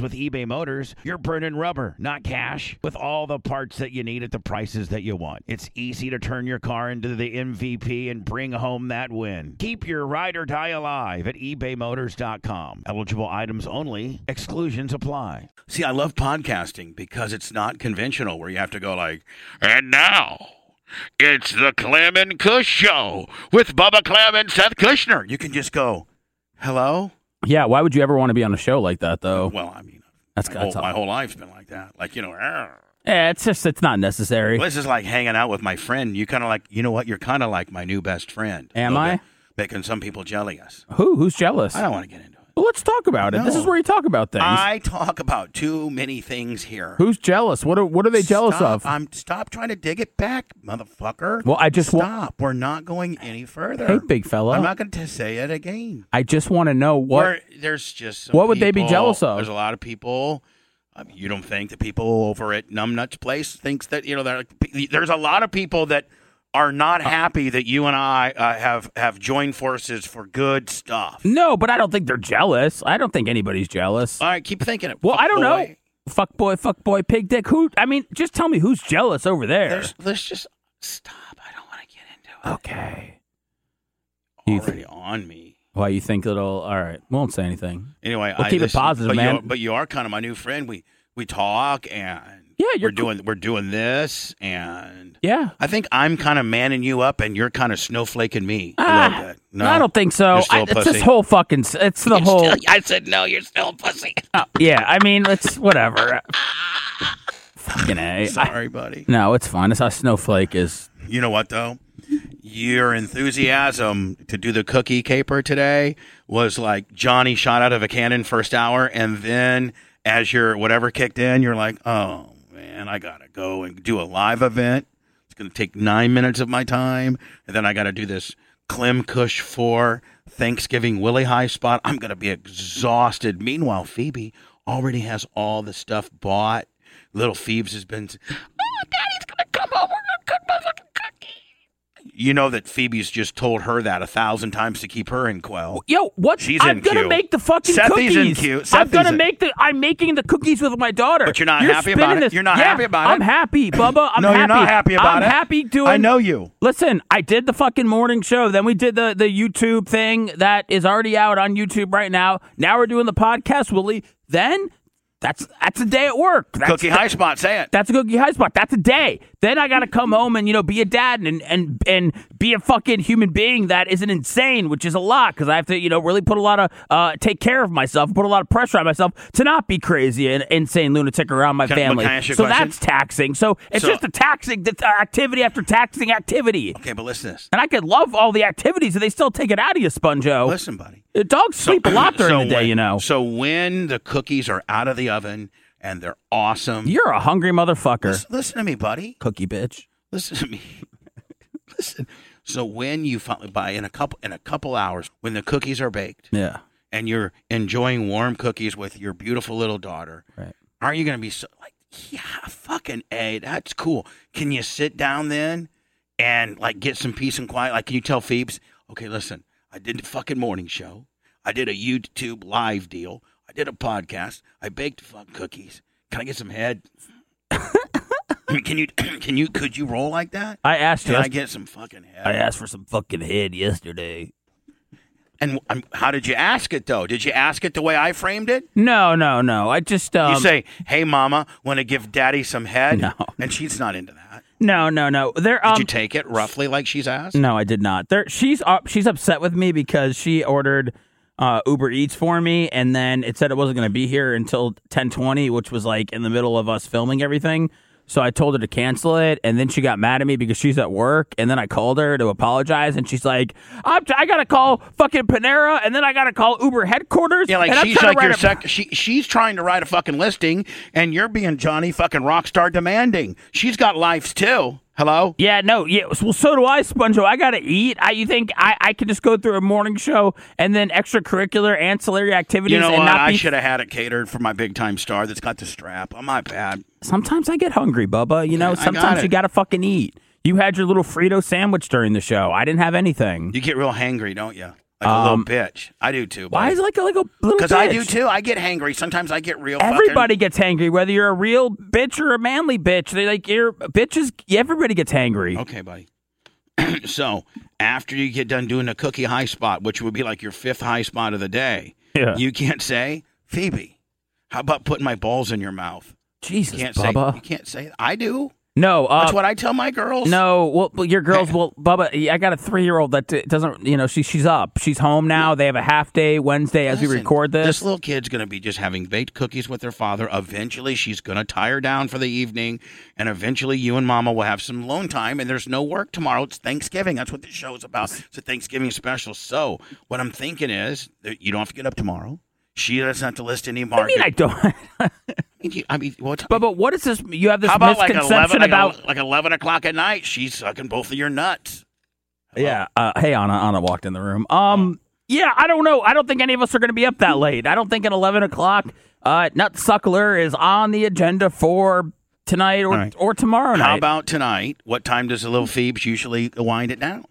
with eBay Motors, you're burning rubber, not cash, with all the parts that you need at the prices that you want. It's easy to turn your car into the MVP and bring home that win. Keep your ride or die alive at ebaymotors.com. Eligible items only, exclusions apply. See, I love podcasting because it's not conventional where you have to go like, and now it's the Clem and Kush Show with Bubba Clem and Seth Kushner. You can just go, hello? Yeah, why would you ever want to be on a show like that, though? Well, I mean, That's my whole, my whole life's been like that. Like, you know. Yeah, it's just it's not necessary. Well, this is like hanging out with my friend. You kind of like, you know what? You're kind of like my new best friend. Am I? bit, Making some people jealous. Who? Who's jealous? I don't want to get into it. Well, let's talk about it. This is where you talk about things. I talk about too many things here. Who's jealous? What are what are they jealous Stop. of? I'm stop trying to dig it back, motherfucker. Well, I just wa- stop. We're not going any further. Hey, big fella. I'm not going to say it again. I just want to know what. We're- there's just What would they be jealous of? There's a lot of people. I mean, you don't think the people over at Numbnuts Place thinks that you know there- there's a lot of people that are not Uh, happy that you and I uh, have have joined forces for good stuff. No, but I don't think they're jealous. I don't think anybody's jealous. All right, keep thinking it. well, I don't know. Fuck boy, fuck boy, pig dick. Who? I mean, just tell me who's jealous over there. There's, let's just stop. I don't want to get into it. Okay. Already on me. Why you think it'll? All right, won't say anything. Anyway, We'll I, keep it positive, but man. You are, but you are kind of my new friend. We we talk and Yeah, you're we're doing we're doing this and Yeah. I think I'm kind of manning you up and you're kind of snowflaking me Ah. No, I don't think so. You're still I, a it's this whole fucking. It's the You're whole. still- I said no. You're still a pussy. Oh, yeah, I mean, it's whatever. fucking a. I- Sorry, buddy. no, it's fine. It's how Snowflake is. You know what though? Your enthusiasm to do the cookie caper today was like Johnny shot out of a cannon first hour, and then as your whatever kicked in, you're like, oh man, I gotta go and do a live event. It's gonna take nine minutes of my time, and then I gotta do this Clem Kush for Thanksgiving Willie High spot. I'm gonna be exhausted. Meanwhile, Phoebe already has all the stuff bought. Little Phoebes has been, oh, Daddy's gonna come over and cook my fucking cookie. You know that Phoebe's just told her that a thousand times to keep her in quell. Yo, what? She's I'm in gonna queue. make the fucking Sethy's cookies. in queue. I'm Sethy's gonna in- make the. I'm making the cookies with my daughter. But you're not happy about spinning it? This. You're not Yeah, happy about it. I'm it? happy, Bubba. I'm no, happy. you're not happy about I'm it. happy doing. I know you. Listen, I did the fucking morning show. Then we did the the YouTube thing that is already out on YouTube right now. Now we're doing the podcast, Willie. Then that's that's a day at work. That's Cookie High Spot, say it. That's a cookie high spot. That's a day. Then I gotta come home and you know be a dad and and and be a fucking human being that isn't insane, which is a lot because I have to you know really put a lot of uh take care of myself, put a lot of pressure on myself to not be crazy and insane lunatic around my Can- family. can I ask you a so question? that's taxing. So it's So- just a taxing the- uh, activity after taxing activity. Okay, but listen to this. And I could love all the activities, and they still take it out of you, Sponjo. Listen, buddy. Uh, Dogs sleep a lot during so the day, when- you know. So when the cookies are out of the oven and they're awesome, You're a hungry motherfucker, listen, listen to me, buddy. cookie bitch. Listen to me. listen. So when you finally buy in a couple in a couple hours, when the cookies are baked Yeah, and you're enjoying warm cookies with your beautiful little daughter, right. aren't you going to be so like, yeah, fucking a, that's cool. Can you sit down then and like get some peace and quiet? Like, can you tell Phoebes, okay, listen, I did the fucking morning show, I did a YouTube live deal, I did a podcast, I baked fuck cookies. Can I get some head? can you? Can you? Could you roll like that? I asked Can. I get some fucking head? I asked for some fucking head yesterday. and um, how did you ask it though? Did you ask it the way I framed it? No, no, no. I just um, you say, "Hey, mama, want to give daddy some head?" No. and she's not into that. no, no, no. There. Did Um, you take it roughly like she's asked? no, I did not. There. She's up. She's upset with me because she ordered uh, Uber Eats for me, and then it said it wasn't going to be here until ten twenty, which was like in the middle of us filming everything. So I told her to cancel it, and then she got mad at me because she's at work. And then I called her to apologize, and she's like, I'm t- "I gotta call fucking Panera, and then I gotta call Uber headquarters." Yeah, like and she's like your a- sec- she she's trying to write a fucking listing, and you're being Johnny fucking rockstar demanding. She's got lives too. Hello. Yeah, no, yeah. Well, so do I, Sponjo. I gotta eat. I, you think I, I could just go through a morning show and then extracurricular ancillary activities You know and what? I be? should have had it catered for my big time star that's got the strap. Oh, I'm not bad. Sometimes I get hungry, Bubba. You know, got sometimes it. you gotta fucking eat. You had your little Frito sandwich during the show. I didn't have anything. You get real hangry, don't you? Like a Um, little bitch. I do too. Why is it like a, like a little? Bitch? Because I do too. I get hangry. Sometimes I get real. Everybody gets hangry, whether you're a real bitch or a manly bitch. They like you're bitches. Everybody gets hangry. Okay, buddy. so after you get done doing the cookie high spot, which would be like your fifth high spot of the day, Yeah. you can't say Phoebe. How about putting my balls in your mouth? Jesus, You can't Bubba. say. You can't say. I do. No, uh, That's what I tell my girls. No, well, your girls. Well, Bubba, I got a three-year-old that doesn't. You know, she she's up. She's home now. They have a half day Wednesday as we record this. This little kid's going to be just having baked cookies with her father. Eventually, she's going to tire down for the evening, and eventually, you and Mama will have some alone time. And there's no work tomorrow. It's Thanksgiving. That's what this show's about. It's a Thanksgiving special. So, what I'm thinking is that you don't have to get up tomorrow. She doesn't have to list any I market. mean, I don't. I mean, what? but but what is this? You have this how about like misconception 11, like, about. like 11 o'clock at night? She's sucking both of your nuts. Yeah. Uh, hey, Anna. Anna walked in the room. Um. Yeah. I don't know. I don't think any of us are going to be up that late. I don't think at eleven o'clock, uh, Nut Suckler is on the agenda for tonight or All right. or tomorrow night. How about tonight? What time does the little Phoebes usually wind it down?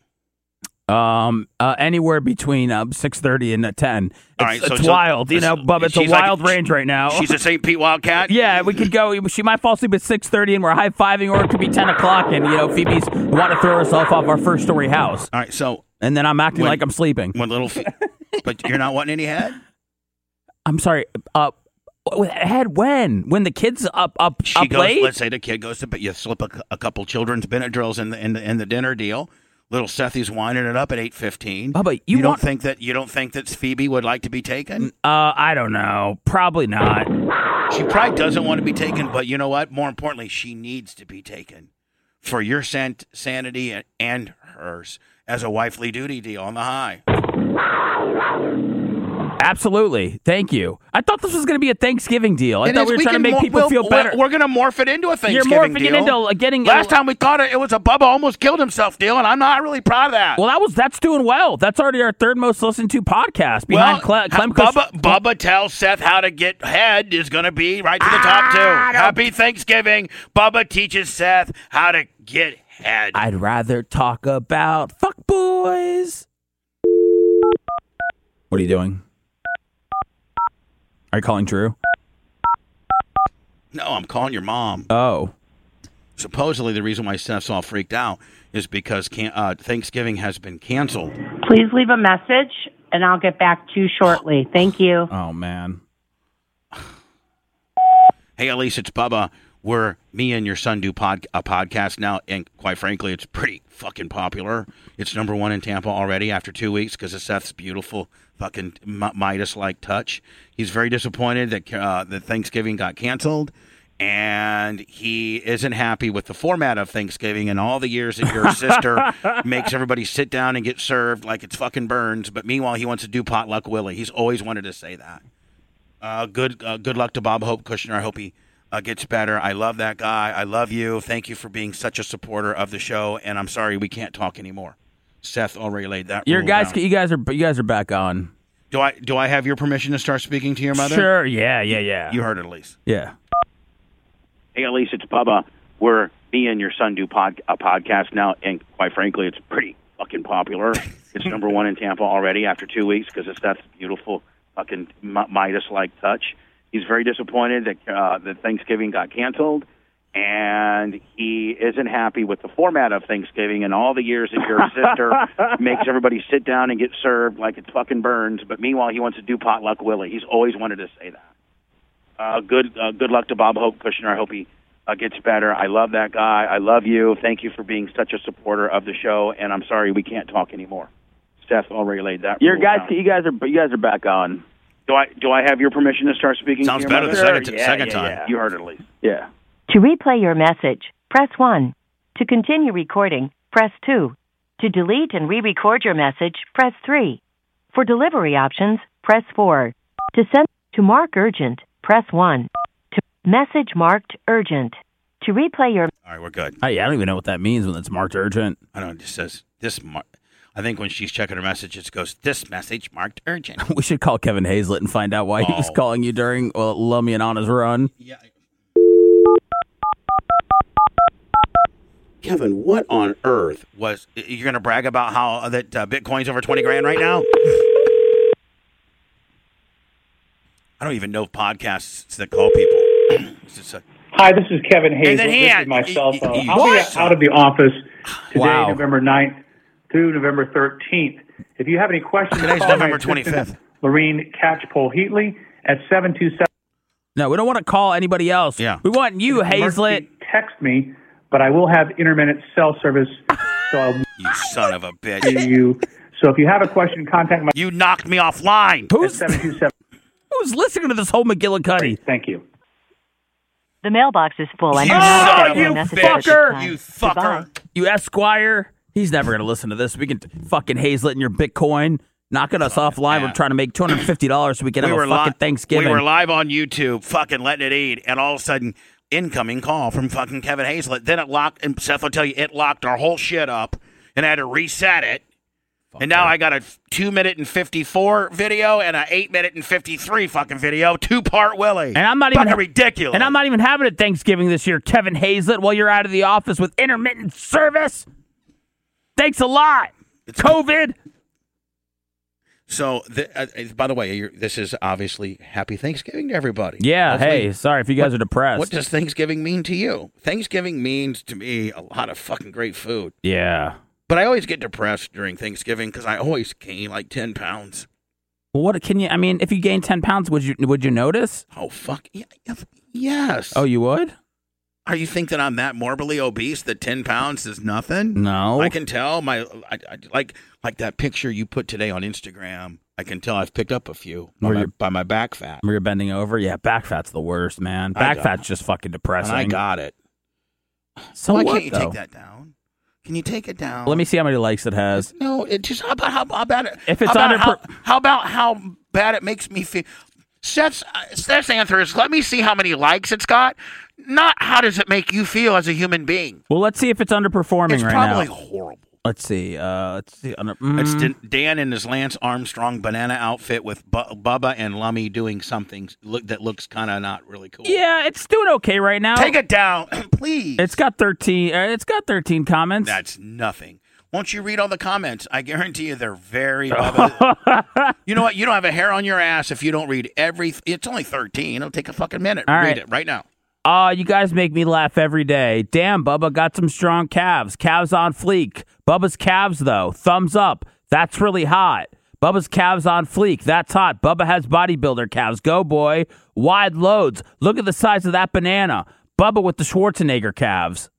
Um, uh, anywhere between uh, six thirty and uh, ten. It's, All right, so- it's so- wild, you know, Bub. It's a she's like- wild range right now. She's a St. Pete Wildcat. yeah, we could go. She might fall asleep at six thirty, and we're high fiving, or it could be ten o'clock, and you know, Phoebe's want to throw herself off our first story house, All right, so and then I'm acting When- like I'm sleeping. One little, fe- but you're not wanting any head. I'm sorry. Uh, head when? When the kids up up She up goes. late? Let's say the kid goes to, but you slip a, a couple children's Benadryls in the in the in the dinner deal. Little Sethy's winding it up at eight fifteen. Bubba, you don't think that you don't think that Phoebe would like to be taken? Uh, I don't know. Probably not. She probably doesn't want to be taken, but you know what? More importantly, she needs to be taken for your san- sanity and, and hers as a wifely duty deal on the high. Absolutely. Thank you. I thought this was going to be a Thanksgiving deal. I It thought we were trying to make mor- people we'll- feel we're- better. We're, going to morph it into a Thanksgiving deal. You're morphing deal. it into getting Last time we thought it, it was a Bubba almost killed himself deal, and I'm not really proud of that. Well, that was that's doing well. That's already our third most listened to podcast behind Cle- Clem ha- Kush- Bubba, Bubba tells Seth how to get head is going to be right to the top two. Happy Thanksgiving. Bubba teaches Seth how to get head. I'd rather talk about fuck boys. What are you doing? Are you calling Drew? no, I'm calling your mom. Oh, Supposedly, the reason why Seth's all freaked out is because can- uh, Thanksgiving has been canceled. Please leave a message and I'll get back to you shortly. Thank you. oh man. Hey, Elise, it's Bubba. We're me and your son do pod, a podcast now, and quite frankly, it's pretty fucking popular. It's number one in Tampa already after two weeks because of Seth's beautiful fucking Midas-like touch. He's very disappointed that uh, that Thanksgiving got canceled, and he isn't happy with the format of Thanksgiving and all the years that your sister makes everybody sit down and get served like it's fucking Bern's. But meanwhile, he wants to do potluck Willie. He's always wanted to say that. Uh, good uh, good luck to Bob Hope Kushner. I hope he uh, gets better. I love that guy. I love you. Thank you for being such a supporter of the show. And I'm sorry we can't talk anymore. Seth already laid that. Your guys, down. you guys are you guys are back on. Do I do I have your permission to start speaking to your mother? Sure. Yeah. Yeah. Yeah. You heard it, Elise. yeah. Hey, Elise, it's Bubba. We're me and your son do pod, a podcast now, and quite frankly, it's pretty fucking popular. it's number one in Tampa already after two weeks because of Seth's beautiful fucking Midas-like touch. He's very disappointed that uh, that Thanksgiving got canceled, and he isn't happy with the format of Thanksgiving and all the years that your sister makes everybody sit down and get served like it's fucking Bern's. But meanwhile, he wants to do potluck Willie. He's always wanted to say that. Uh, good uh, good luck to Bob Hope Kushner. I hope he uh, gets better. I love that guy. I love you. Thank you for being such a supporter of the show. And I'm sorry we can't talk anymore. Seth already laid that. Your guys, down. you guys are you guys are back on. Do I do I have your permission to start speaking? Sounds to your better the mother? second, yeah, second yeah, time. yeah. You heard it, Elise. Yeah. To replay your message, press 1. To continue recording, press 2. To delete and re record your message, press 3. For delivery options, press 4. To send to mark urgent, press 1. To message marked urgent. To replay your All right, we're good. Yeah, I don't even know what that means when it's marked urgent. I don't know. It just says this. Mar- I think when she's checking her messages, it goes this message marked urgent. We should call Kevin Hazlett and find out why he was Oh. calling you during well, Lummy and Anna's run. yeah. Kevin, what on earth was you're going to brag about how that uh, Bitcoin's over twenty grand right now? I don't even know podcasts that call people. It's just a- Hi, this is Kevin Hayes. This is my cell phone. I'll be out of the office today, Wow. November 9th through November 13th. If you have any questions, Today's November 25th. Lorene Catchpole Heatley at 727. No, we don't want to call anybody else. Yeah. We want you, Hazlett. Text me, but I will have intermittent cell service, so I'll you son of a bitch! you. So if you have a question, contact my You knocked me offline. Who's 727. who's listening to this whole McGillicuddy? Thank you. The mailbox is full and You do not son of a messages bitch. at this Fucker. You fucker. Goodbye. You Esquire. He's never going to listen to this. We can fucking Hazlett in your Bitcoin knocking us offline. yeah. We're trying to make two hundred fifty dollars so we can have a fucking li- Thanksgiving. We were live on YouTube, fucking letting it eat, and all of a sudden, incoming call from fucking Kevin Hazlett. Then it locked, and Seth will tell you it locked our whole shit up, and I had to reset it. And now I got a two minute and fifty four video and a eight minute and fifty three fucking video, two part Willie. And I'm not fucking even ridiculous. And I'm not even having a Thanksgiving this year, Kevin Hazlett, while you're out of the office with intermittent service. Thanks a lot. It's COVID. So, the, uh, uh, by the way, you're, this is obviously Happy Thanksgiving to everybody. Yeah, Hopefully- hey, sorry if you guys are depressed. What does Thanksgiving mean to you? Thanksgiving means to me a lot of fucking great food. yeah. But I always get depressed during Thanksgiving because I always gain like ten pounds. Well, what can you? I mean, if you gain ten pounds, would you would you notice? Oh fuck yeah, yes. Oh, you would? Are you think that I'm that morbidly obese that ten pounds is nothing? No. I can tell my I, I, like like that picture you put today on Instagram. I can tell I've picked up a few by, my, by my back fat, Where you're bending over. Yeah, back fat's the worst, man. Back fat's just fucking and depressing. I got it. so Why what, can't you though? take that down? Can you take it down? Let me see how many likes it has. No, it just how about how, how bad it? If it's how about under how, how about how bad it makes me feel? Seth's uh, Seth's answer is let me see how many likes it's got. Not how does it make you feel as a human being. Well, let's see if it's underperforming It's right probably horrible. Let's see. Uh, let's see. Under, It's mm, Dan- Dan in his Lance Armstrong banana outfit with Bu- Bubba and Lummy doing something look that looks kind of not really cool. yeah, it's doing okay right now. Take it down, please. It's got thirteen. Uh, it's got thirteen comments. That's nothing. Won't you read all the comments? I guarantee you they're very. Bubba. you know what? You don't have a hair on your ass if you don't read every. It's only thirteen. It'll take a fucking minute. All read right. it right now. Uh, you guys make me laugh every day. Damn, Bubba got some strong calves. Calves on fleek. Bubba's calves, though. Thumbs up. That's really hot. Bubba's calves on fleek. That's hot. Bubba has bodybuilder calves. Go, boy. Wide loads. Look at the size of that banana. Bubba with the Schwarzenegger calves.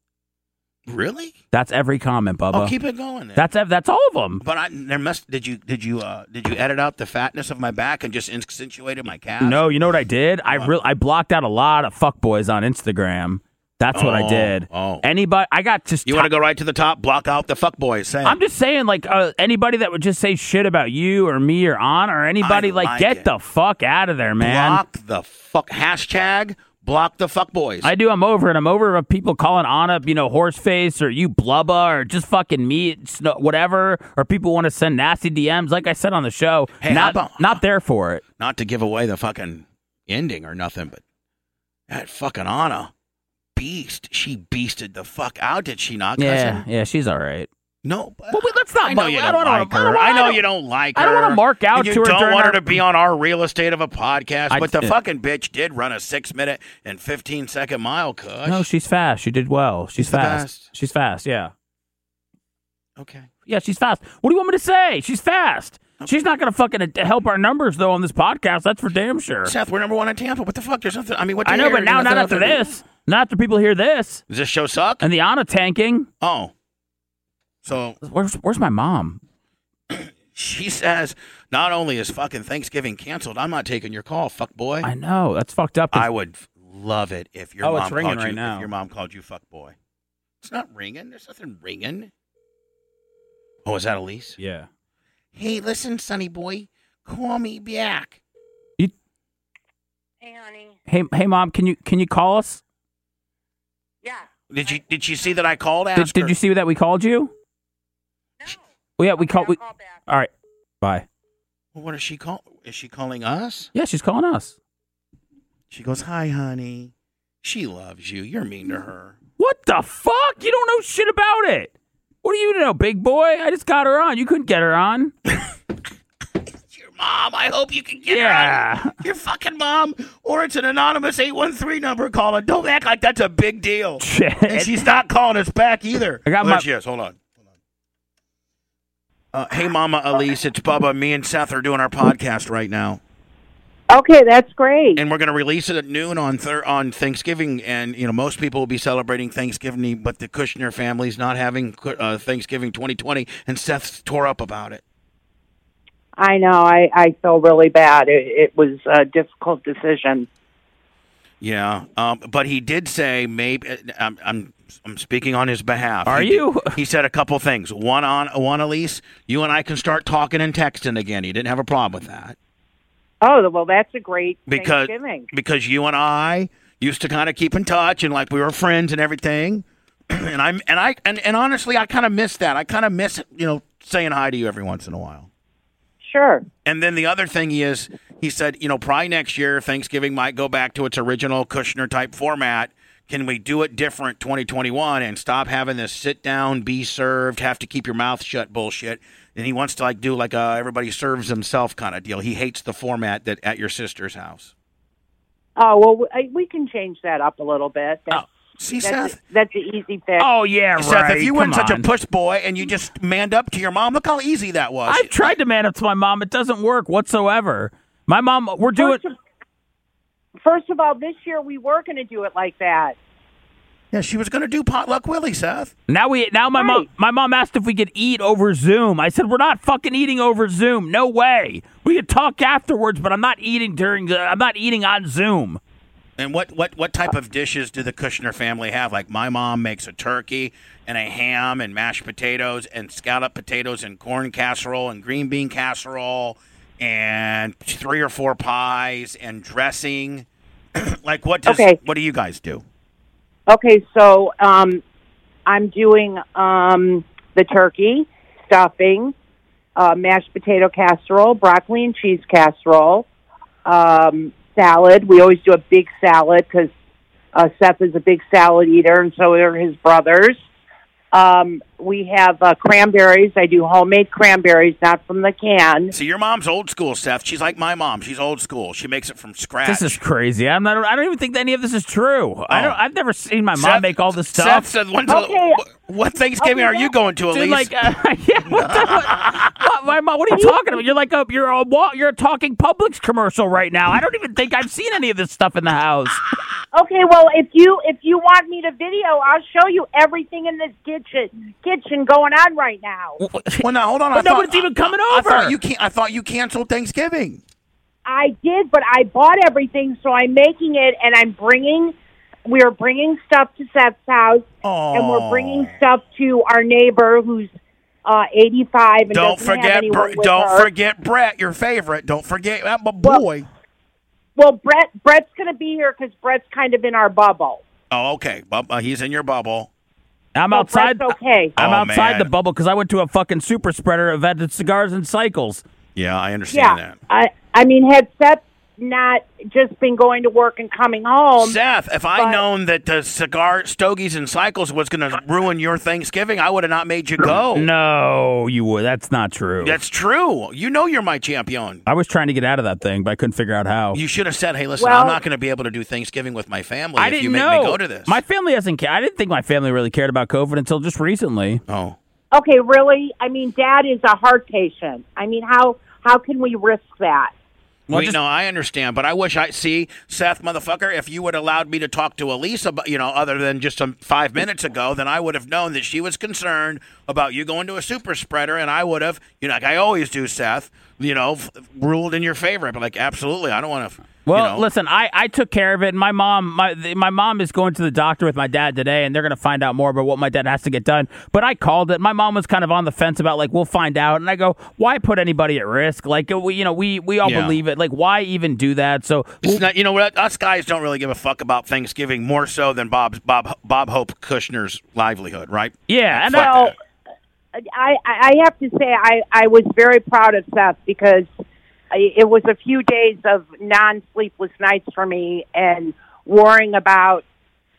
Really? That's every comment, Bubba. Oh, keep it going. Then. that's ev- that's all of them. But I there must did you did you uh did you edit out the fatness of my back and just accentuated my calf? No, you know what I did? I real I blocked out a lot of fuckboys on Instagram. That's what I Oh, did. oh. Anybody? I got just. You want to go right to the top? Block out the fuck boys. Say. I'm just saying, like uh, anybody that would just say shit about you or me or on or anybody, like, like get it. the fuck out of there, man. block the fuck hashtag. Block the fuck boys. I do. I'm over it. I'm over of people calling Anna, you know, horse face or you blubba or just fucking me, whatever. Or people want to send nasty DMs. Like I said on the show, Hey, not about- not there for it. Not to give away the fucking ending or nothing, but that fucking Anna beast. She beasted the fuck out, did she not? Yeah, yeah, she's all right. No, but Well, wait, let's not. I know you I don't, like her. I know you don't like her. I don't wanna mark out you to her don't want her to be on our real estate of a podcast. I- but the fucking bitch did run a six minute and fifteen second mile, Kush. No, she's fast. She did well. She's She's fast. She's fast. Yeah. okay. Yeah, she's fast. What do you want me to say? She's fast. She's not going to fucking help our numbers though on this podcast. That's for damn sure. Seth, we're number one in Tampa. What the fuck? There's nothing. I mean, what? do I know, but now not after to this. Not after people hear this Does this show suck? and the Anna tanking. Oh, so Where's Where's my mom? she says not only is fucking Thanksgiving canceled, I'm not taking your call, fuck boy. I know that's fucked up. I would love it if your Oh, mom it's ringing called right you now. if your mom called you fuck boy. It's not ringing. There's nothing ringing. Oh, is that Elise? Yeah. Hey, listen, Sonny boy, call me back. Hey, honey. Hey, hey, mom, can you can you call us? Yeah. Did you did she see that I called? Did, Ask her. did you see that we called you? No. Well, yeah, we Okay, called. We, call back. all right. Bye. Well, what is she call? Is she calling us? Yeah, she's calling us. She goes, "Hi, honey. She loves you. You're mean to her." What the fuck? You don't know shit about it. What do you know, big boy? I just got her on. You couldn't get her on. Your mom. I hope you can get her. Yeah. on. Your fucking mom, or it's an anonymous eight one three number calling. Don't act like that's a big deal. Shit. And she's not calling us back either. I got oh, there my- she is. Hold on. Uh, hey, Mama Elise, it's Bubba. Me and Seth are doing our podcast right now. Okay, that's great. and we're going to release it at noon on thir- on Thanksgiving. And you know, most people will be celebrating Thanksgiving, but the Kushner family's not having uh, Thanksgiving 2020, and Seth's tore up about it. I know. I, I feel really bad. It, it was a difficult decision. Yeah, um, but he did say maybe. I'm, I'm I'm speaking on his behalf. Are He did- you? he said a couple things. One on one, Elise, you and I can start talking and texting again. He didn't have a problem with that Oh, well, that's a great because Thanksgiving. because you and I used to kind of keep in touch and like we were friends and everything. and I'm and I and, and honestly, I kind of miss that. I kind of miss you know saying hi to you every once in a while. Sure. And then the other thing is, he said, you know, probably next year Thanksgiving might go back to its original Kushner type format. Can we do it different 2021 and stop having this sit down, be served, have to keep your mouth shut bullshit? And he wants to like do like a everybody serves himself kind of deal. He hates the format that at your sister's house. Oh, well, we can change that up a little bit. That's, oh, See, that's, Seth. that's an easy fix. Oh yeah, Seth, right. if you Come weren't such a on. push boy and you just manned up to your mom, look how easy that was. I've tried to man up to my mom. It doesn't work whatsoever. My mom, we're doing. First of, first of all, this year we were going to do it like that. yeah, she was going to do potluck Willie, Seth. Now we now my mom my mom asked if we could eat over Zoom. I said we're not fucking eating over Zoom. No way. We could talk afterwards, but I'm not eating during the I'm not eating on Zoom. And what, what, what type of dishes do the Kushner family have? Like my mom makes a turkey and a ham and mashed potatoes and scallop potatoes and corn casserole and green bean casserole and three or four pies and dressing. like what does Okay. what do you guys do? Okay, so um, I'm doing um, the turkey, stuffing, uh, mashed potato casserole, broccoli and cheese casserole, um, salad. We always do a big salad because uh, Seth is a big salad eater, and so are his brothers. Um, we have uh, cranberries. I do homemade cranberries, not from the can. See, your mom's old school, Seth. She's like my mom. She's old school. She makes it from scratch. This is crazy. I'm not. I don't even think any of this is true. I don't. Oh. I've never seen my mom Seth- make all this Seth stuff. said, when's Okay. the, what Thanksgiving Okay, are you going to, Elise? Dude, like, uh, yeah, what, the, what, what, my mom, what are you talking about? You're like a, you're a, you're a talking Publix commercial right now. I don't even think I've seen any of this stuff in the house. Okay, well, if you if you want me to video, I'll show you everything in this kitchen kitchen going on right now. well, now hold on. I But thought, nobody's even coming I, I over. thought you can I thought you canceled Thanksgiving. I did, but I bought everything, so I'm making it, and I'm bringing. We are bringing stuff to Seth's house, and we're bringing stuff to our neighbor who's uh, 85 and Don't doesn't have forget, anyone Bre- with don't her. forget Brett, your favorite. Don't forget that my Well- boy. Well, Brett Brett's going to be here because Brett's kind of in our bubble. oh, okay. Uh, he's in your bubble. I'm So outside. Brett's okay. I'm Oh, outside man. the bubble because I went to a fucking super spreader event at Cigars and Cycles. Yeah, I understand Yeah, that. I I mean, had Seth not just been going to work and coming home, Seth, if I'd known that the cigar stogies and cycles was going to ruin your Thanksgiving, I would have not made you go. No, you would. That's not true. That's true. You know you're my champion. I was trying to get out of that thing, but I couldn't figure out how. You should have said, "Hey, listen, Well- I'm not going to be able to do Thanksgiving with my family I if didn't you make know. me go to this." My family hasn't. Ca- I didn't think my family really cared about COVID until just recently. oh, okay, really? I mean, Dad is a heart patient. I mean, how how can we risk that? Well, Wait, just- no, I understand, but I wish I see Seth, motherfucker. If you would allowed me to talk to Elise, about, you know, other than just some five minutes ago, then I would have known that she was concerned about you going to a super spreader, and I would have, you know, like I always do, Seth. You know, f- ruled in your favor. But like, absolutely, I don't want to. Well, you know. listen, I, I took care of it. My mom, my my mom is going to the doctor with my dad today, and they're going to find out more about what my dad has to get done. But I called it. My mom was kind of on the fence about like we'll find out, and I go, why put anybody at risk? Like we, you know, we we all Yeah. believe it. Like why even do that? So It's not, you know what? Us guys don't really give a fuck about Thanksgiving more so than Bob's Bob Bob Hope Kushner's livelihood, right? yeah, and I, Well, I, I have to say I, I was very proud of Seth because I, it was a few days of non sleepless nights for me and worrying about,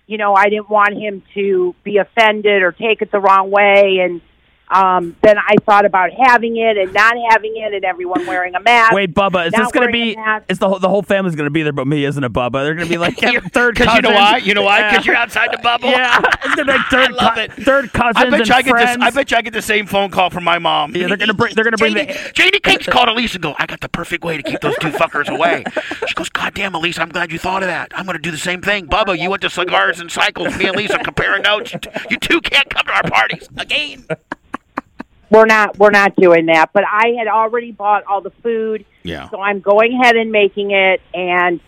you know, I didn't want him to be offended or take it the wrong way. And um, then I thought about having it and not having it and everyone wearing a mask. wait, Bubba, is this going to be? a mask. Is the whole, the whole family's going to be there, but me, isn't it, Bubba? They're going to be like third Because you know why? You know why? Because Yeah. you're outside the bubble. Yeah, they're like third, I love cou- it. third cousins I bet and you I get this. I bet you I get the same phone call from my mom. Yeah, they're gonna bring- they're gonna bring the- Janie, Janie Cakes called Elise and go. I got the perfect way to keep those two fuckers away. She goes, God damn, Elise, I'm glad you thought of that. I'm gonna do the same thing. Bubba, you went to cigars and cycles. Me and Lisa comparing notes. You two can't come to our parties again. We're not we're not doing that. But I had already bought all the food, Yeah. so I'm going ahead and making it. And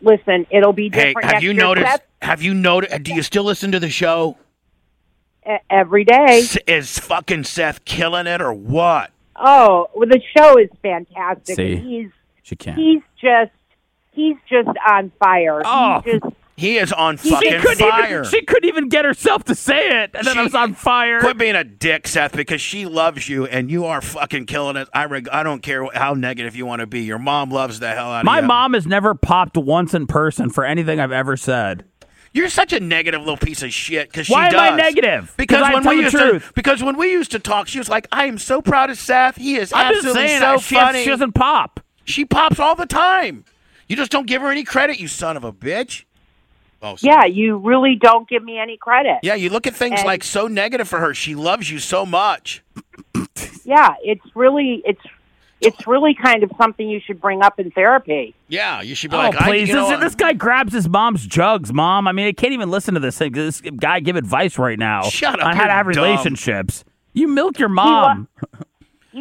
listen, it'll be Hey, different have you noticed? Seth, Have you noticed? Do you still listen to the show? e- every day. S- Is fucking Seth killing it or what? Oh, well, the show is fantastic. See. He's She can't. he's just he's just on fire. Oh. He's just He is on fucking couldn't fire. even. She couldn't even get herself to say it, and then I She- was on fire. Quit being a dick, Seth, because she loves you and you are fucking killing it. I reg- I don't care how negative you want to be. Your mom loves the hell out of you. My mom has never popped once in person for anything I've ever said. You're such a negative little piece of shit. Because Why she am I negative? Because 'Cause I when we used to, because when we used to talk, she was like, "I am so proud of Seth. He is I'm absolutely so she, funny." she doesn't pop. She pops all the time. You just don't give her any credit, you son of a bitch. Oh, sorry. yeah. You really don't give me any credit. Yeah, you look at things And- like so negative for her. She loves you so much. Yeah, it's really it's it's really kind of something you should bring up in therapy. Yeah, you should be Oh, like, I, please. you know, this, this guy grabs his mom's jugs, mom. I mean, I can't even listen to this thing. This guy give advice right now Shut up, on how to have dumb. relationships. You milk your uh, mom. He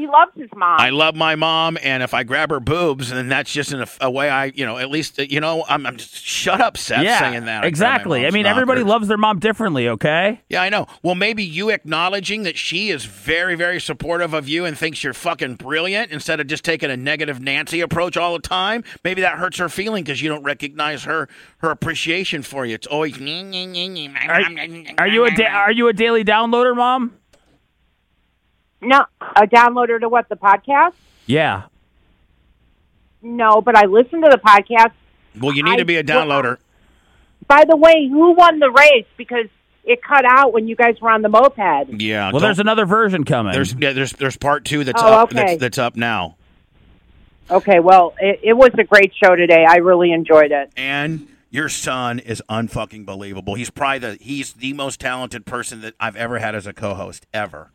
loves his mom. I love my mom, and if I grab her boobs, then that's just in a, a way I, you know, at least, uh, you know, I'm, I'm just shut up, Seth, yeah, saying that. I exactly. I mom's mean, everybody knockers. loves their mom differently. Okay. Yeah, I know. Well, maybe you acknowledging that she is very, very supportive of you and thinks you're fucking brilliant instead of just taking a negative Nancy approach all the time. Maybe that hurts her feeling because you don't recognize her her appreciation for you. It's always. Are, are you a da- are you a daily downloader, mom? No, a downloader to what the podcast? Yeah. No, but I listen to the podcast. Well, you need to be a downloader. By the way, who won the race? Because it cut out when you guys were on the moped. Yeah. Well, there's another version coming. there's yeah, there's there's part two that's Oh, up okay. that's, that's up now. Okay, well, it, it was a great show today. I really enjoyed it. And your son is unfucking believable. He's probably the he's the most talented person that I've ever had as a co-host ever.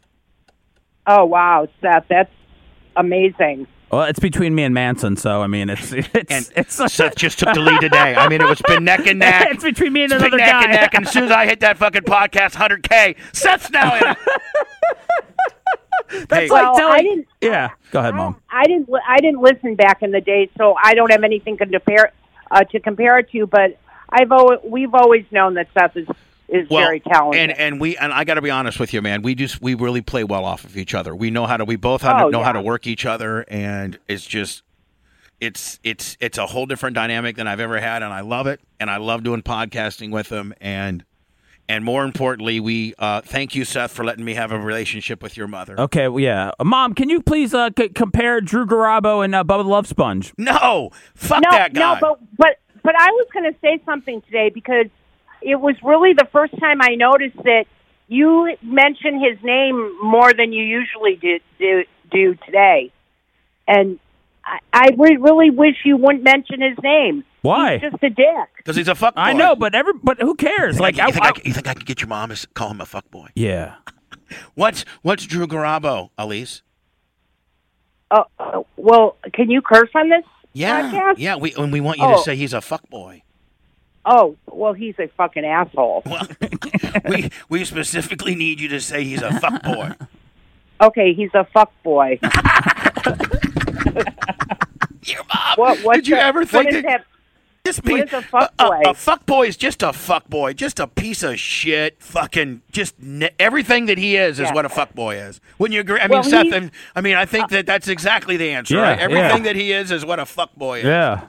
Oh wow, Seth, that's amazing. well, it's between me and Manson, so I mean, it's it's And it's Seth just took the lead today. I mean, it was been neck and neck. it's between me and It's been another neck guy. and neck. And as soon as I hit that fucking podcast, 100K, Seth's now in. That's Hey. like Well, telling. I didn't- yeah. Go ahead, mom. I didn't. li- I didn't listen back in the day, so I don't have anything to compare uh, to compare it to. But I've always, we've always known that Seth is is Well, very talented. and and we and I got to be honest with you, man. We just we really play well off of each other. We know how to. We both how to, Oh, know how to work each other, and it's just. It's it's it's a whole different dynamic than I've ever had, and I love it. And I love doing podcasting with them, and and more importantly, we uh, thank you, Seth, for letting me have a relationship with your mother. Okay, well, yeah. Uh, Mom, can you please uh, c- compare Drew Garabo and uh, Bubba the Love Sponge? No, fuck no, that guy. no, but but but I was going to say something today because it was really the first time I noticed that you mention his name more than you usually do do, do today, and I, I re- really wish you wouldn't mention his name. Why? He's just a dick. Because he's a fuck. I know, but every but who cares? Like, Like, you, think I, I, can- you think I can get your mom to call him a fuck boy? yeah. What's what's Drew Garabo, Elise? Uh, uh, well, can you curse on this Yeah, podcast? yeah. We and we want you Oh. to say he's a fuck boy. Oh, well, he's a fucking asshole. Well, we we specifically need you to say he's a fuck boy. Okay, he's a fuck boy. Your mom. What? What Did you ever think what is that? Just be What is a a, fuckboy? a, fuckboy is just a fuck boy, just a piece of shit. Fucking just ne- everything that he is is Yeah. what a fuck boy is. Wouldn't you agree? I Well, mean, Seth. he's- and- I mean, I think that that's exactly the answer. Yeah, right? Everything yeah. that he is is what a fuckboy is. Yeah.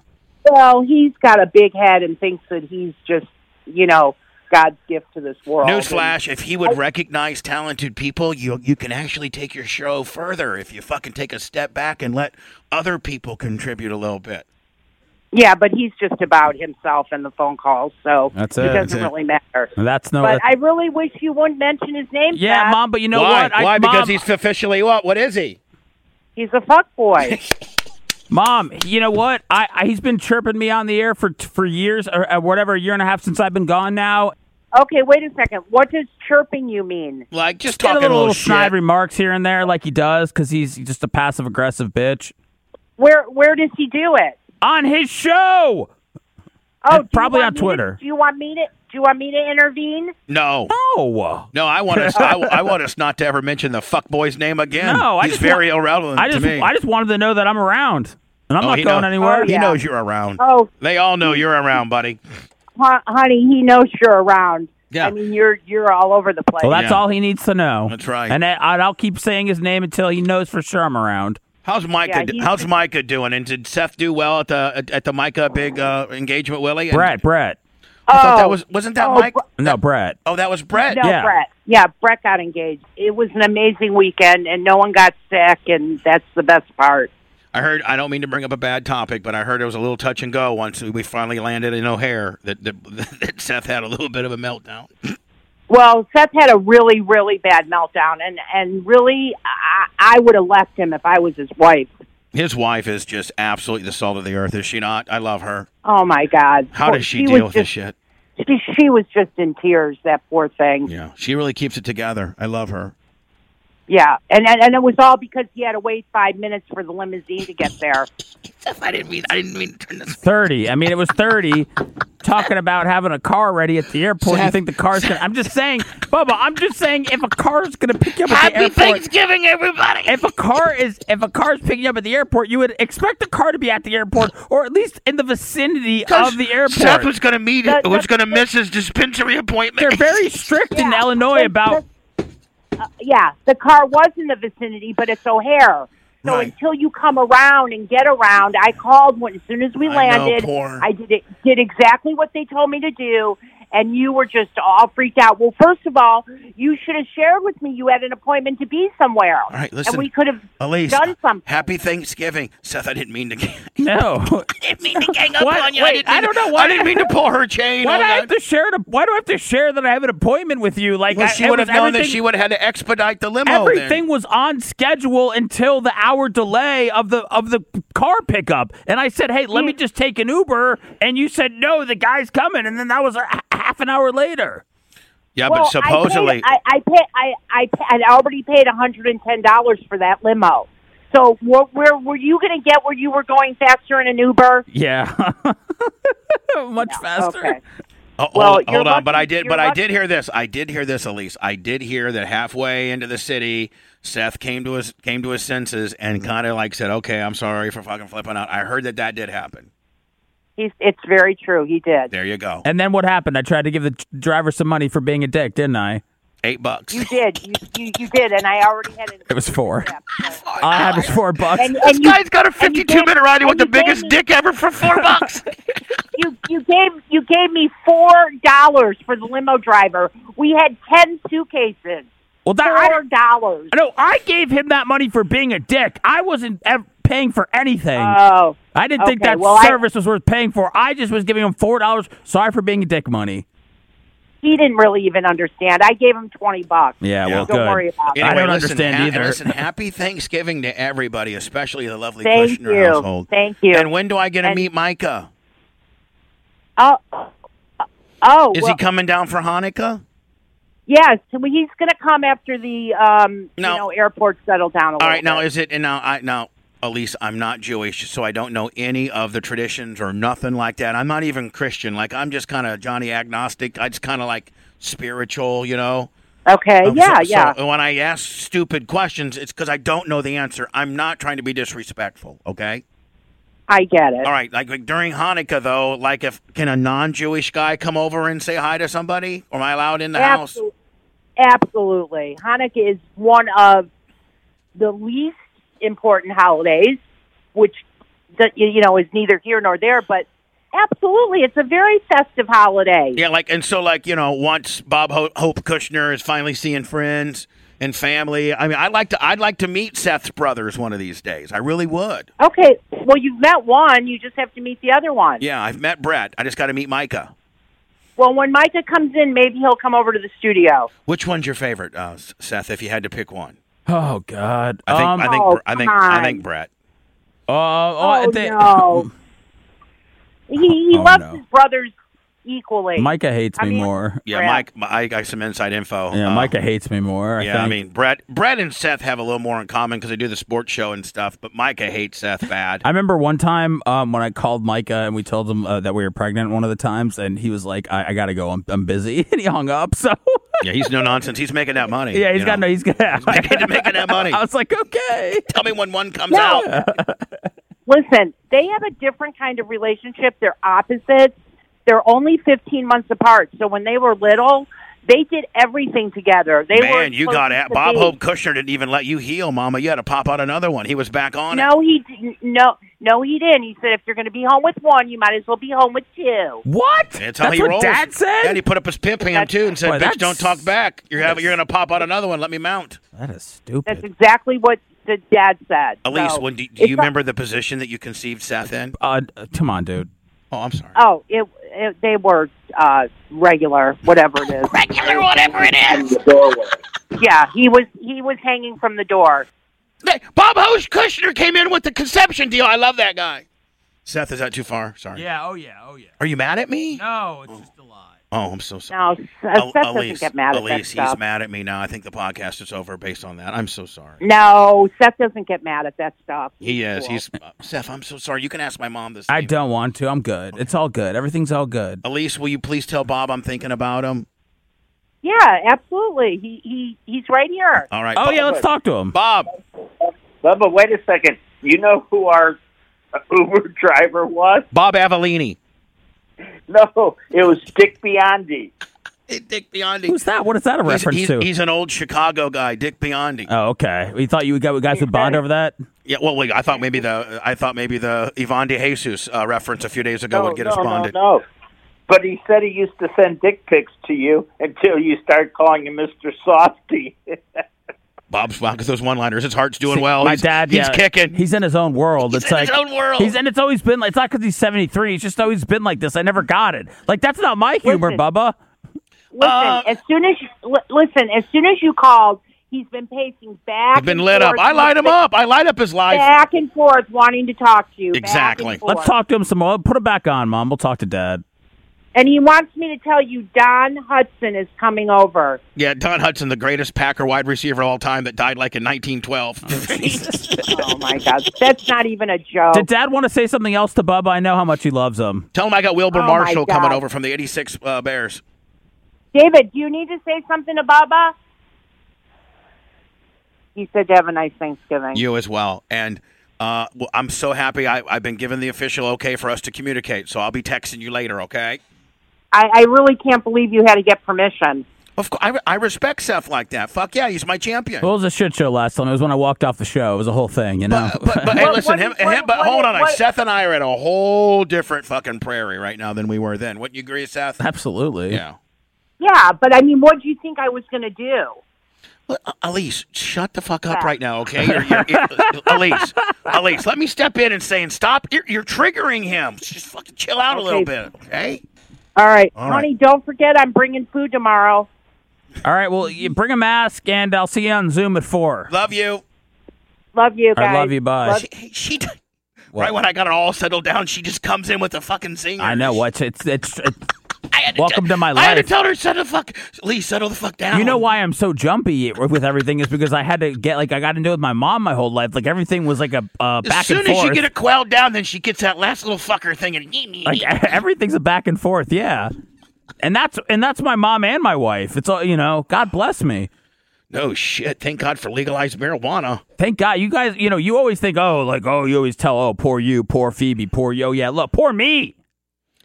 Well, he's got a big head and thinks that he's just, you know, God's gift to this world. Newsflash: If he would recognize talented people, you you can actually take your show further if you fucking take a step back and let other people contribute a little bit. Yeah, but he's just about himself and the phone calls, so That's it it. doesn't That's it. really matter. That's no. But I really wish you wouldn't mention his name. yeah, Seth. mom. But you know Why? what? I, Why? Mom, Because he's officially what? What is he? He's a fuck boy. Mom, you know what? I, I he's been chirping me on the air for for years or uh, whatever, a year and a half since I've been gone now. okay, wait a second. What does chirping you mean? Like just Get a talking little, little snide remarks here and there, like he does, because he's just a passive aggressive bitch Where where does he do it? on his show. Oh, And do you probably on me to- Twitter. do you want me to? Do you want me to intervene? No. No, No, I want us. I, I want us not to ever mention the fuck boy's name again. No, I he's just very want- irrelevant I just to me. I just wanted to know that I'm around, and I'm Oh, not he going knows- anywhere. Oh, He yeah. knows you're around. Oh, They all know you're around, buddy. hon- honey, he knows you're around. Yeah. I mean, you're you're all over the place. Well, that's Yeah. all he needs to know. That's right. And I, I'll keep saying his name until he knows for sure I'm around. How's Micah? Yeah, he's- how's Micah doing? And did Seth do well at the at, at the Micah big uh, engagement, Willie? And Brett, Brett, I thought that Oh. was wasn't that Oh, Mike? Bre- no, Brett. Oh, that was Brett. No, Yeah. Brett. Yeah, Brett got engaged. It was an amazing weekend, and no one got sick, and that's the best part. I heard. I don't mean to bring up a bad topic, but I heard it was a little touch and go once we finally landed in O'Hare. That, that, that Seth had a little bit of a meltdown. Well, Seth had a really, really bad meltdown, and and really, I, I would have left him if I was his wife. His wife is just absolutely the salt of the earth, is she not? I love her. Oh my God! How Poor- does she, was deal with this shit? She, was just in tears. That poor thing. Yeah, she really keeps it together. I love her. Yeah, and, and and it was all because he had to wait five minutes for the limousine to get there. I didn't mean. I didn't mean to turn this. 30. I mean, it was 30 talking about having a car ready at the airport. You think the car's going to. I'm just saying, Bubba, I'm just saying if a car's going to pick you up at the airport. Happy. Thanksgiving, everybody. If a car is if a car's picking you up at the airport, you would expect the car to be at the airport or at least in the vicinity of the airport. Seth was going to meet. The- was going to miss his dispensary appointment. They're very strict in Illinois about Uh, yeah, the car was in the vicinity, but it's O'Hare. So Right. until you come around and get around, I called when as soon as we I know, landed. I did it, did exactly what they told me to do, and you were just all freaked out. Well, first of all, you should have shared with me you had an appointment to be somewhere. All right, listen, and we could have Elise, done something. Happy Thanksgiving, Seth. I didn't mean to. no. I didn't mean to gang up What? on you. Wait, I, I didn't don't mean know to- why- I didn't mean to pull her chain. Why do I have to share? The, why do I have to share that I have an appointment with you? Like Well, I, she would have known that she would have had to expedite the limo. Everything then. was on schedule until the hour delay of the of the car pickup, and I said, "Hey, let me hmm. just take an Uber," and you said, "No, the guy's coming," and then that was a, h- half an hour later. Yeah, well, but supposedly, I paid, I, I paid. I I I'd already paid one hundred and ten dollars for that limo. So where, where were you going to get where you were going faster in an Uber? Yeah, much faster. Okay. Oh, Well, hold, hold on, but I did, but I did hear this. I did hear this, Elise. I did hear that halfway into the city, Seth came to his came to his senses and mm-hmm. kind of like said, "Okay, I'm sorry for fucking flipping out." I heard that that did happen. He's, it's very true. He did. There you go, And then what happened? I tried to give the driver some money for being a dick, didn't I? eight bucks. You did. You, you you did, and I already had it. It was four. I had his four bucks. And, This you, guy's got a 52-minute ride with the biggest me- dick ever for four bucks. you you gave you gave me four dollars for the limo driver. We had ten suitcases. well, that I, Four dollars. no, I gave him that money for being a dick. I wasn't ev- paying for anything. Oh, I didn't think that well, I- service was worth paying for. I just was giving him four dollars. Sorry for being a dick money. he didn't really even understand. I gave him twenty bucks. Yeah, Yeah. well, Don't good. worry about it. I don't listen, understand ha- either. Listen, happy Thanksgiving to everybody, especially the lovely Thank Kushner you. household. Thank you. And when do I get to And- meet Micah? Oh, oh, Is well, he coming down for Hanukkah? yes. He's going to come after the um, No. you know airport settled down a little. All right, now is it? And now, I now, Elise, I'm not Jewish, so I don't know any of the traditions or nothing like that. I'm not even Christian. Like I'm just kind of Johnny agnostic. I just kind of like spiritual, you know. okay. Um, yeah, so, yeah. So when I ask stupid questions, it's because I don't know the answer. I'm not trying to be disrespectful. Okay. I get it. All right, like, like during Hanukkah though, like if can a non-Jewish guy come over and say hi to somebody? Or am I allowed in the house? Absolutely. Hanukkah is one of the least important holidays, which the, you know is neither here nor there. But absolutely, it's a very festive holiday. Yeah, like and so like you know once Bob Hope Kushner is finally seeing friends and family. I mean, I'd like to I'd like to meet Seth's brothers one of these days. I really would. Okay, well you've met one, you just have to meet the other one. Yeah, I've met Brett. I just got to meet Micah. Well, when Micah comes in, maybe he'll come over to the studio. Which one's your favorite, uh, Seth? If you had to pick one, Oh God. I think um, I think Oh, I think come I think Brett. uh, oh, Oh, they- no. He, he Oh, loves no. his brothers equally. Micah hates I me mean- more. Yeah, Brett. Mike. I got some inside info. Yeah, Uh, Micah hates me more. I Yeah, I mean Brett. Brett and Seth have a little more in common because they do the sports show and stuff. But Micah hates Seth bad. I remember one time um, when I called Micah and we told him uh, that we were pregnant one of the times, and he was like, "I, I gotta go. I'm, I'm busy," and he hung up. So yeah, he's no nonsense. He's making that money. yeah, he's got know. no. He's got. making, making that money. I was like, okay. Tell me when one comes No. out. Listen, they have a different kind of relationship. They're opposites. They're only 15 months apart. So when they were little, they did everything together. They were Man, you got supposed it. to Bob be- Hope Kushner didn't even let you heal, Mama. You had to pop out another one. He was back on it. No, he didn't. No, no, he didn't. He said if you're going to be home with one, you might as well be home with two. What? That's how That's he what rolls. Dad said. And he put up his pimp hand too and said, Boy, "Bitch, don't talk back. You're having, you're going to pop out another one. Let me mount." that is stupid. That's exactly what the dad said. Elise, So, when do, do you not- remember the position that you conceived Seth in? uh, come on, dude. Oh, I'm sorry. Oh, it, it they were uh regular, whatever it is. Regular, whatever it is. Yeah, he was he was hanging from the door. Bob Hope Kushner came in with the conception deal. I love that guy. Seth, is that too far? Sorry. Yeah. Oh yeah. Oh yeah. Are you mad at me? No, it's just a lie. Oh, I'm so sorry. No, Seth El- Seth doesn't Elise, get mad at Elise, that stuff. he's mad at me now. I think the podcast is over based on that. I'm so sorry. No, Seth doesn't get mad at that stuff. He is. cool. He's uh, Seth. I'm so sorry. You can ask my mom this. I don't want to. I'm good. It's all good. Everything's all good. Elise, will you please tell Bob I'm thinking about him? Yeah, absolutely. He he he's right here. All right. Oh Bob, yeah, let's talk to him. Bob. Bubba, wait a second. You know who our Uber driver was? Bob Avellini. No, it was Dick Biondi. Hey, Dick Biondi. Who's that? What is that a He's, reference he's, to? he's an old Chicago guy, Dick Biondi. oh, okay. We thought you would guys would bond over that. yeah, well, wait, I thought maybe the I thought maybe the Yvonne De Jesus uh, reference a few days ago No, would get no, us bonded. no, no. But he said he used to send dick pics to you until you start calling him Mr. Softy. Bob's wow, because those one-liners, his heart's doing See, well. My he's, dad, he's yeah, kicking. He's in his own world. He's it's in like his own world. He's and it's always been like it's not because he's seventy three. It's just always been like this. I never got it. Like that's not my humor, Listen. Bubba. Listen, Uh, as soon as you, listen, as soon as you called, he's been pacing back. I've been and lit up. I light him up. I light up his life. Back and forth, wanting to talk to you. Exactly. Let's talk to him some more. Put him back on, Mom. We'll talk to Dad. And he wants me to tell you, Don Hutson is coming over. Yeah, Don Hutson, the greatest Packer wide receiver of all time, that died like in 1912. Oh my God, that's not even a joke. Did Dad want to say something else to Bubba? I know how much he loves him. Tell him I got Wilber Oh, Marshall coming over from the '86 uh, Bears. David, do you need to say something to Bubba? He said to have a nice Thanksgiving. You as well. And uh, well, I'm so happy. I, I've been given the official okay for us to communicate. So I'll be texting you later. Okay. I, I really can't believe you had to get permission. Of course, I, I respect Seth like that. Fuck yeah, he's my champion. Well, it was a shit show last time. It was when I walked off the show. It was a whole thing, you know. But, but, but hey, listen, him, is- what- him, but what hold is- on. what- Seth and I are at a whole different fucking prairie right now than we were then. Wouldn't you agree, Seth? Absolutely. Yeah. Yeah, but I mean, what do you think I was going to do? Well, Elise, shut the fuck up Yeah. right now, okay? You're, you're, you're- Elise, Elise, let me step in and say, and stop. You're, you're triggering him. Just fucking chill out a little bit, okay? All right, All honey, don't forget I'm bringing food tomorrow. All right. Well, you bring a mask, and I'll see you on Zoom at four. Love you. Love you guys. I love you. Bye. Love- She, she What? right when I got it all settled down, she just comes in with a fucking singer. I know What's it's it's. it's I had to Welcome tell- to my life. I had to tell her settle the fuck. Lee, settle the fuck down. You know why I'm so jumpy with everything is because I had to get like I got into it with my mom my whole life. Like everything was like a uh, back and forth. As soon and as you get it quelled down, then she gets that last little fucker thing and eat me. like everything's a back and forth. Yeah, and that's and that's my mom and my wife. It's all you know. God bless me. No shit. Thank God for legalized marijuana. Thank God, you guys. You know, you always think, oh, like, oh, you always tell, oh, poor you, poor Phoebe, poor yo. Yeah, look, poor me.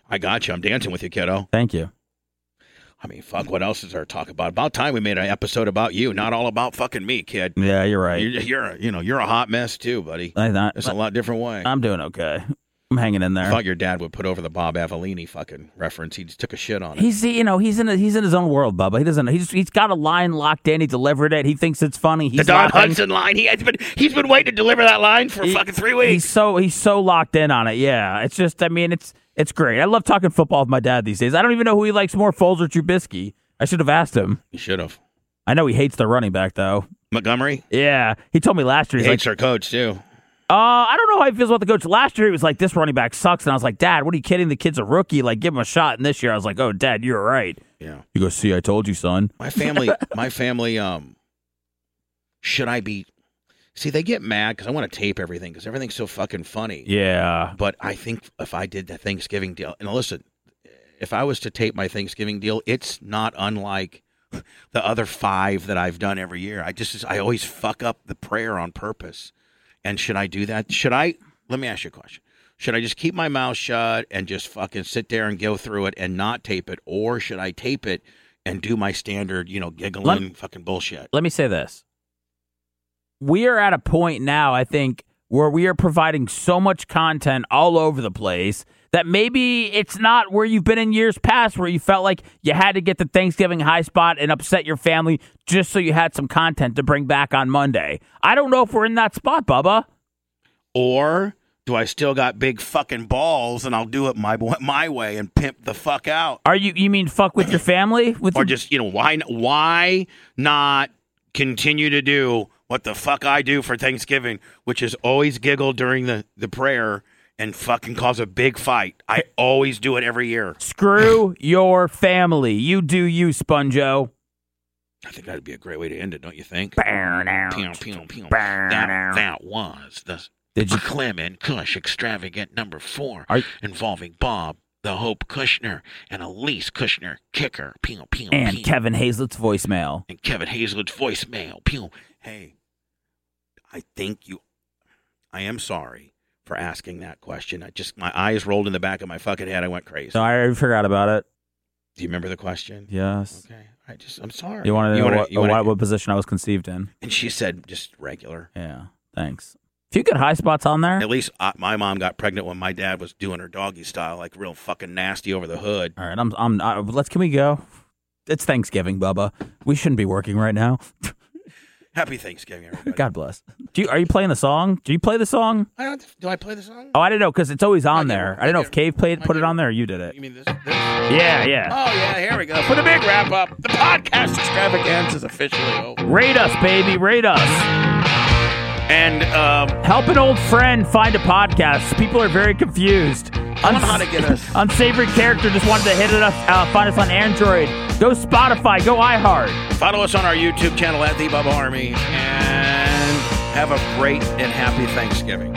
I got you. I'm dancing with you, kiddo. Thank you. I mean, fuck. What else is there to talk about? About time we made an episode about you, not all about fucking me, kid. Yeah, you're right. You're, you're you know, you're a hot mess too, buddy. I thought, It's a lot different way. I'm doing okay. I'm hanging in there. I thought your dad would put over the Bob Avellini fucking reference. He just took a shit on it. He's you know he's in a, he's in his own world, Bubba. He doesn't. He's he's got a line locked in. He delivered it. He thinks it's funny. He's the Don laughing. Hutson line. He has been he's been waiting to deliver that line for He- fucking three weeks. He's so he's so locked in on it. Yeah, it's just I mean it's it's great. I love talking football with my dad these days. I don't even know who he likes more, Foles or Trubisky. I should have asked him. He should have. I know he hates the running back though. Montgomery Yeah, he told me last year. he He's like, our coach too. Uh, I don't know how he feels about the coach. Last year he was like, this running back sucks, and I was like, Dad, what are you kidding? The kid's a rookie. Like, give him a shot. And this year I was like, Oh, Dad, you're right. Yeah. You go, see, I told you, son. My family, my family. Um, should I be? See, they get mad because I want to tape everything because everything's so fucking funny. Yeah, But I think if I did the Thanksgiving deal, and listen, if I was to tape my Thanksgiving deal, it's not unlike the other five that I've done every year. I just, I always fuck up the prayer on purpose. And should I do that? Should I? Let me ask you a question. Should I just keep my mouth shut and just fucking sit there and go through it and not tape it, or should I tape it and do my standard, you know, giggling fucking bullshit? let me say this. We are at a point now, I think, where we are providing so much content all over the place that maybe it's not where you've been in years past where you felt like you had to get the Thanksgiving high spot and upset your family just so you had some content to bring back on Monday. I don't know if we're in that spot, Bubba. Or do I still got big fucking balls and I'll do it my my way and pimp the fuck out? Are you you mean fuck with your family? With or your- just you know why why not continue to do what the fuck I do for Thanksgiving, which is always giggle during the the prayer and fucking cause a big fight. I always do it every year. screw your family. You do you, Sponjo. I think that'd be a great way to end it, don't you think? Did Pew, pew, pew. That, that was the Did you Clement Kush extravagant number four Are- involving Bob, the Hope Kushner, and Elise Kushner, kicker. Pew, pew, and pew. Kevin Hazlett's voicemail? and Kevin Hazlett's voicemail. Pew. Hey, I think you. I am sorry for asking that question. I just my eyes rolled in the back of my fucking head. I went crazy. So I already forgot about it. Do you remember the question? Yes. Okay. I just I'm sorry. You want to know wanna- what, you wanna- what, what position I was conceived in? And she said just regular. Yeah. Thanks. A few good high spots on there. At least uh, my mom got pregnant when my dad was doing her doggy style, like real fucking nasty over the hood. All right. I'm. I'm. Uh, let's. Can we go? It's Thanksgiving, Bubba. We shouldn't be working right now. Happy Thanksgiving, everybody. God bless. Do you? Are you playing the song? Do you play the song? I don't, do I play the song? Oh, I don't know because it's always on I there. do. I don't know I if. Cave played, I put it on there, or you did it. You mean this? this? Yeah. Yeah. Oh yeah, here we go. For the big wrap up, the podcast extravaganza is officially over. Rate us, baby. Rate us. And um, Help an old friend find a podcast. People are very confused. How to get us. Unsavory character just wanted to hit it up. Uh, find us on Android. Go Spotify. Go iHeart. Follow us on our YouTube channel at The Bubba Army, and have a great and happy Thanksgiving.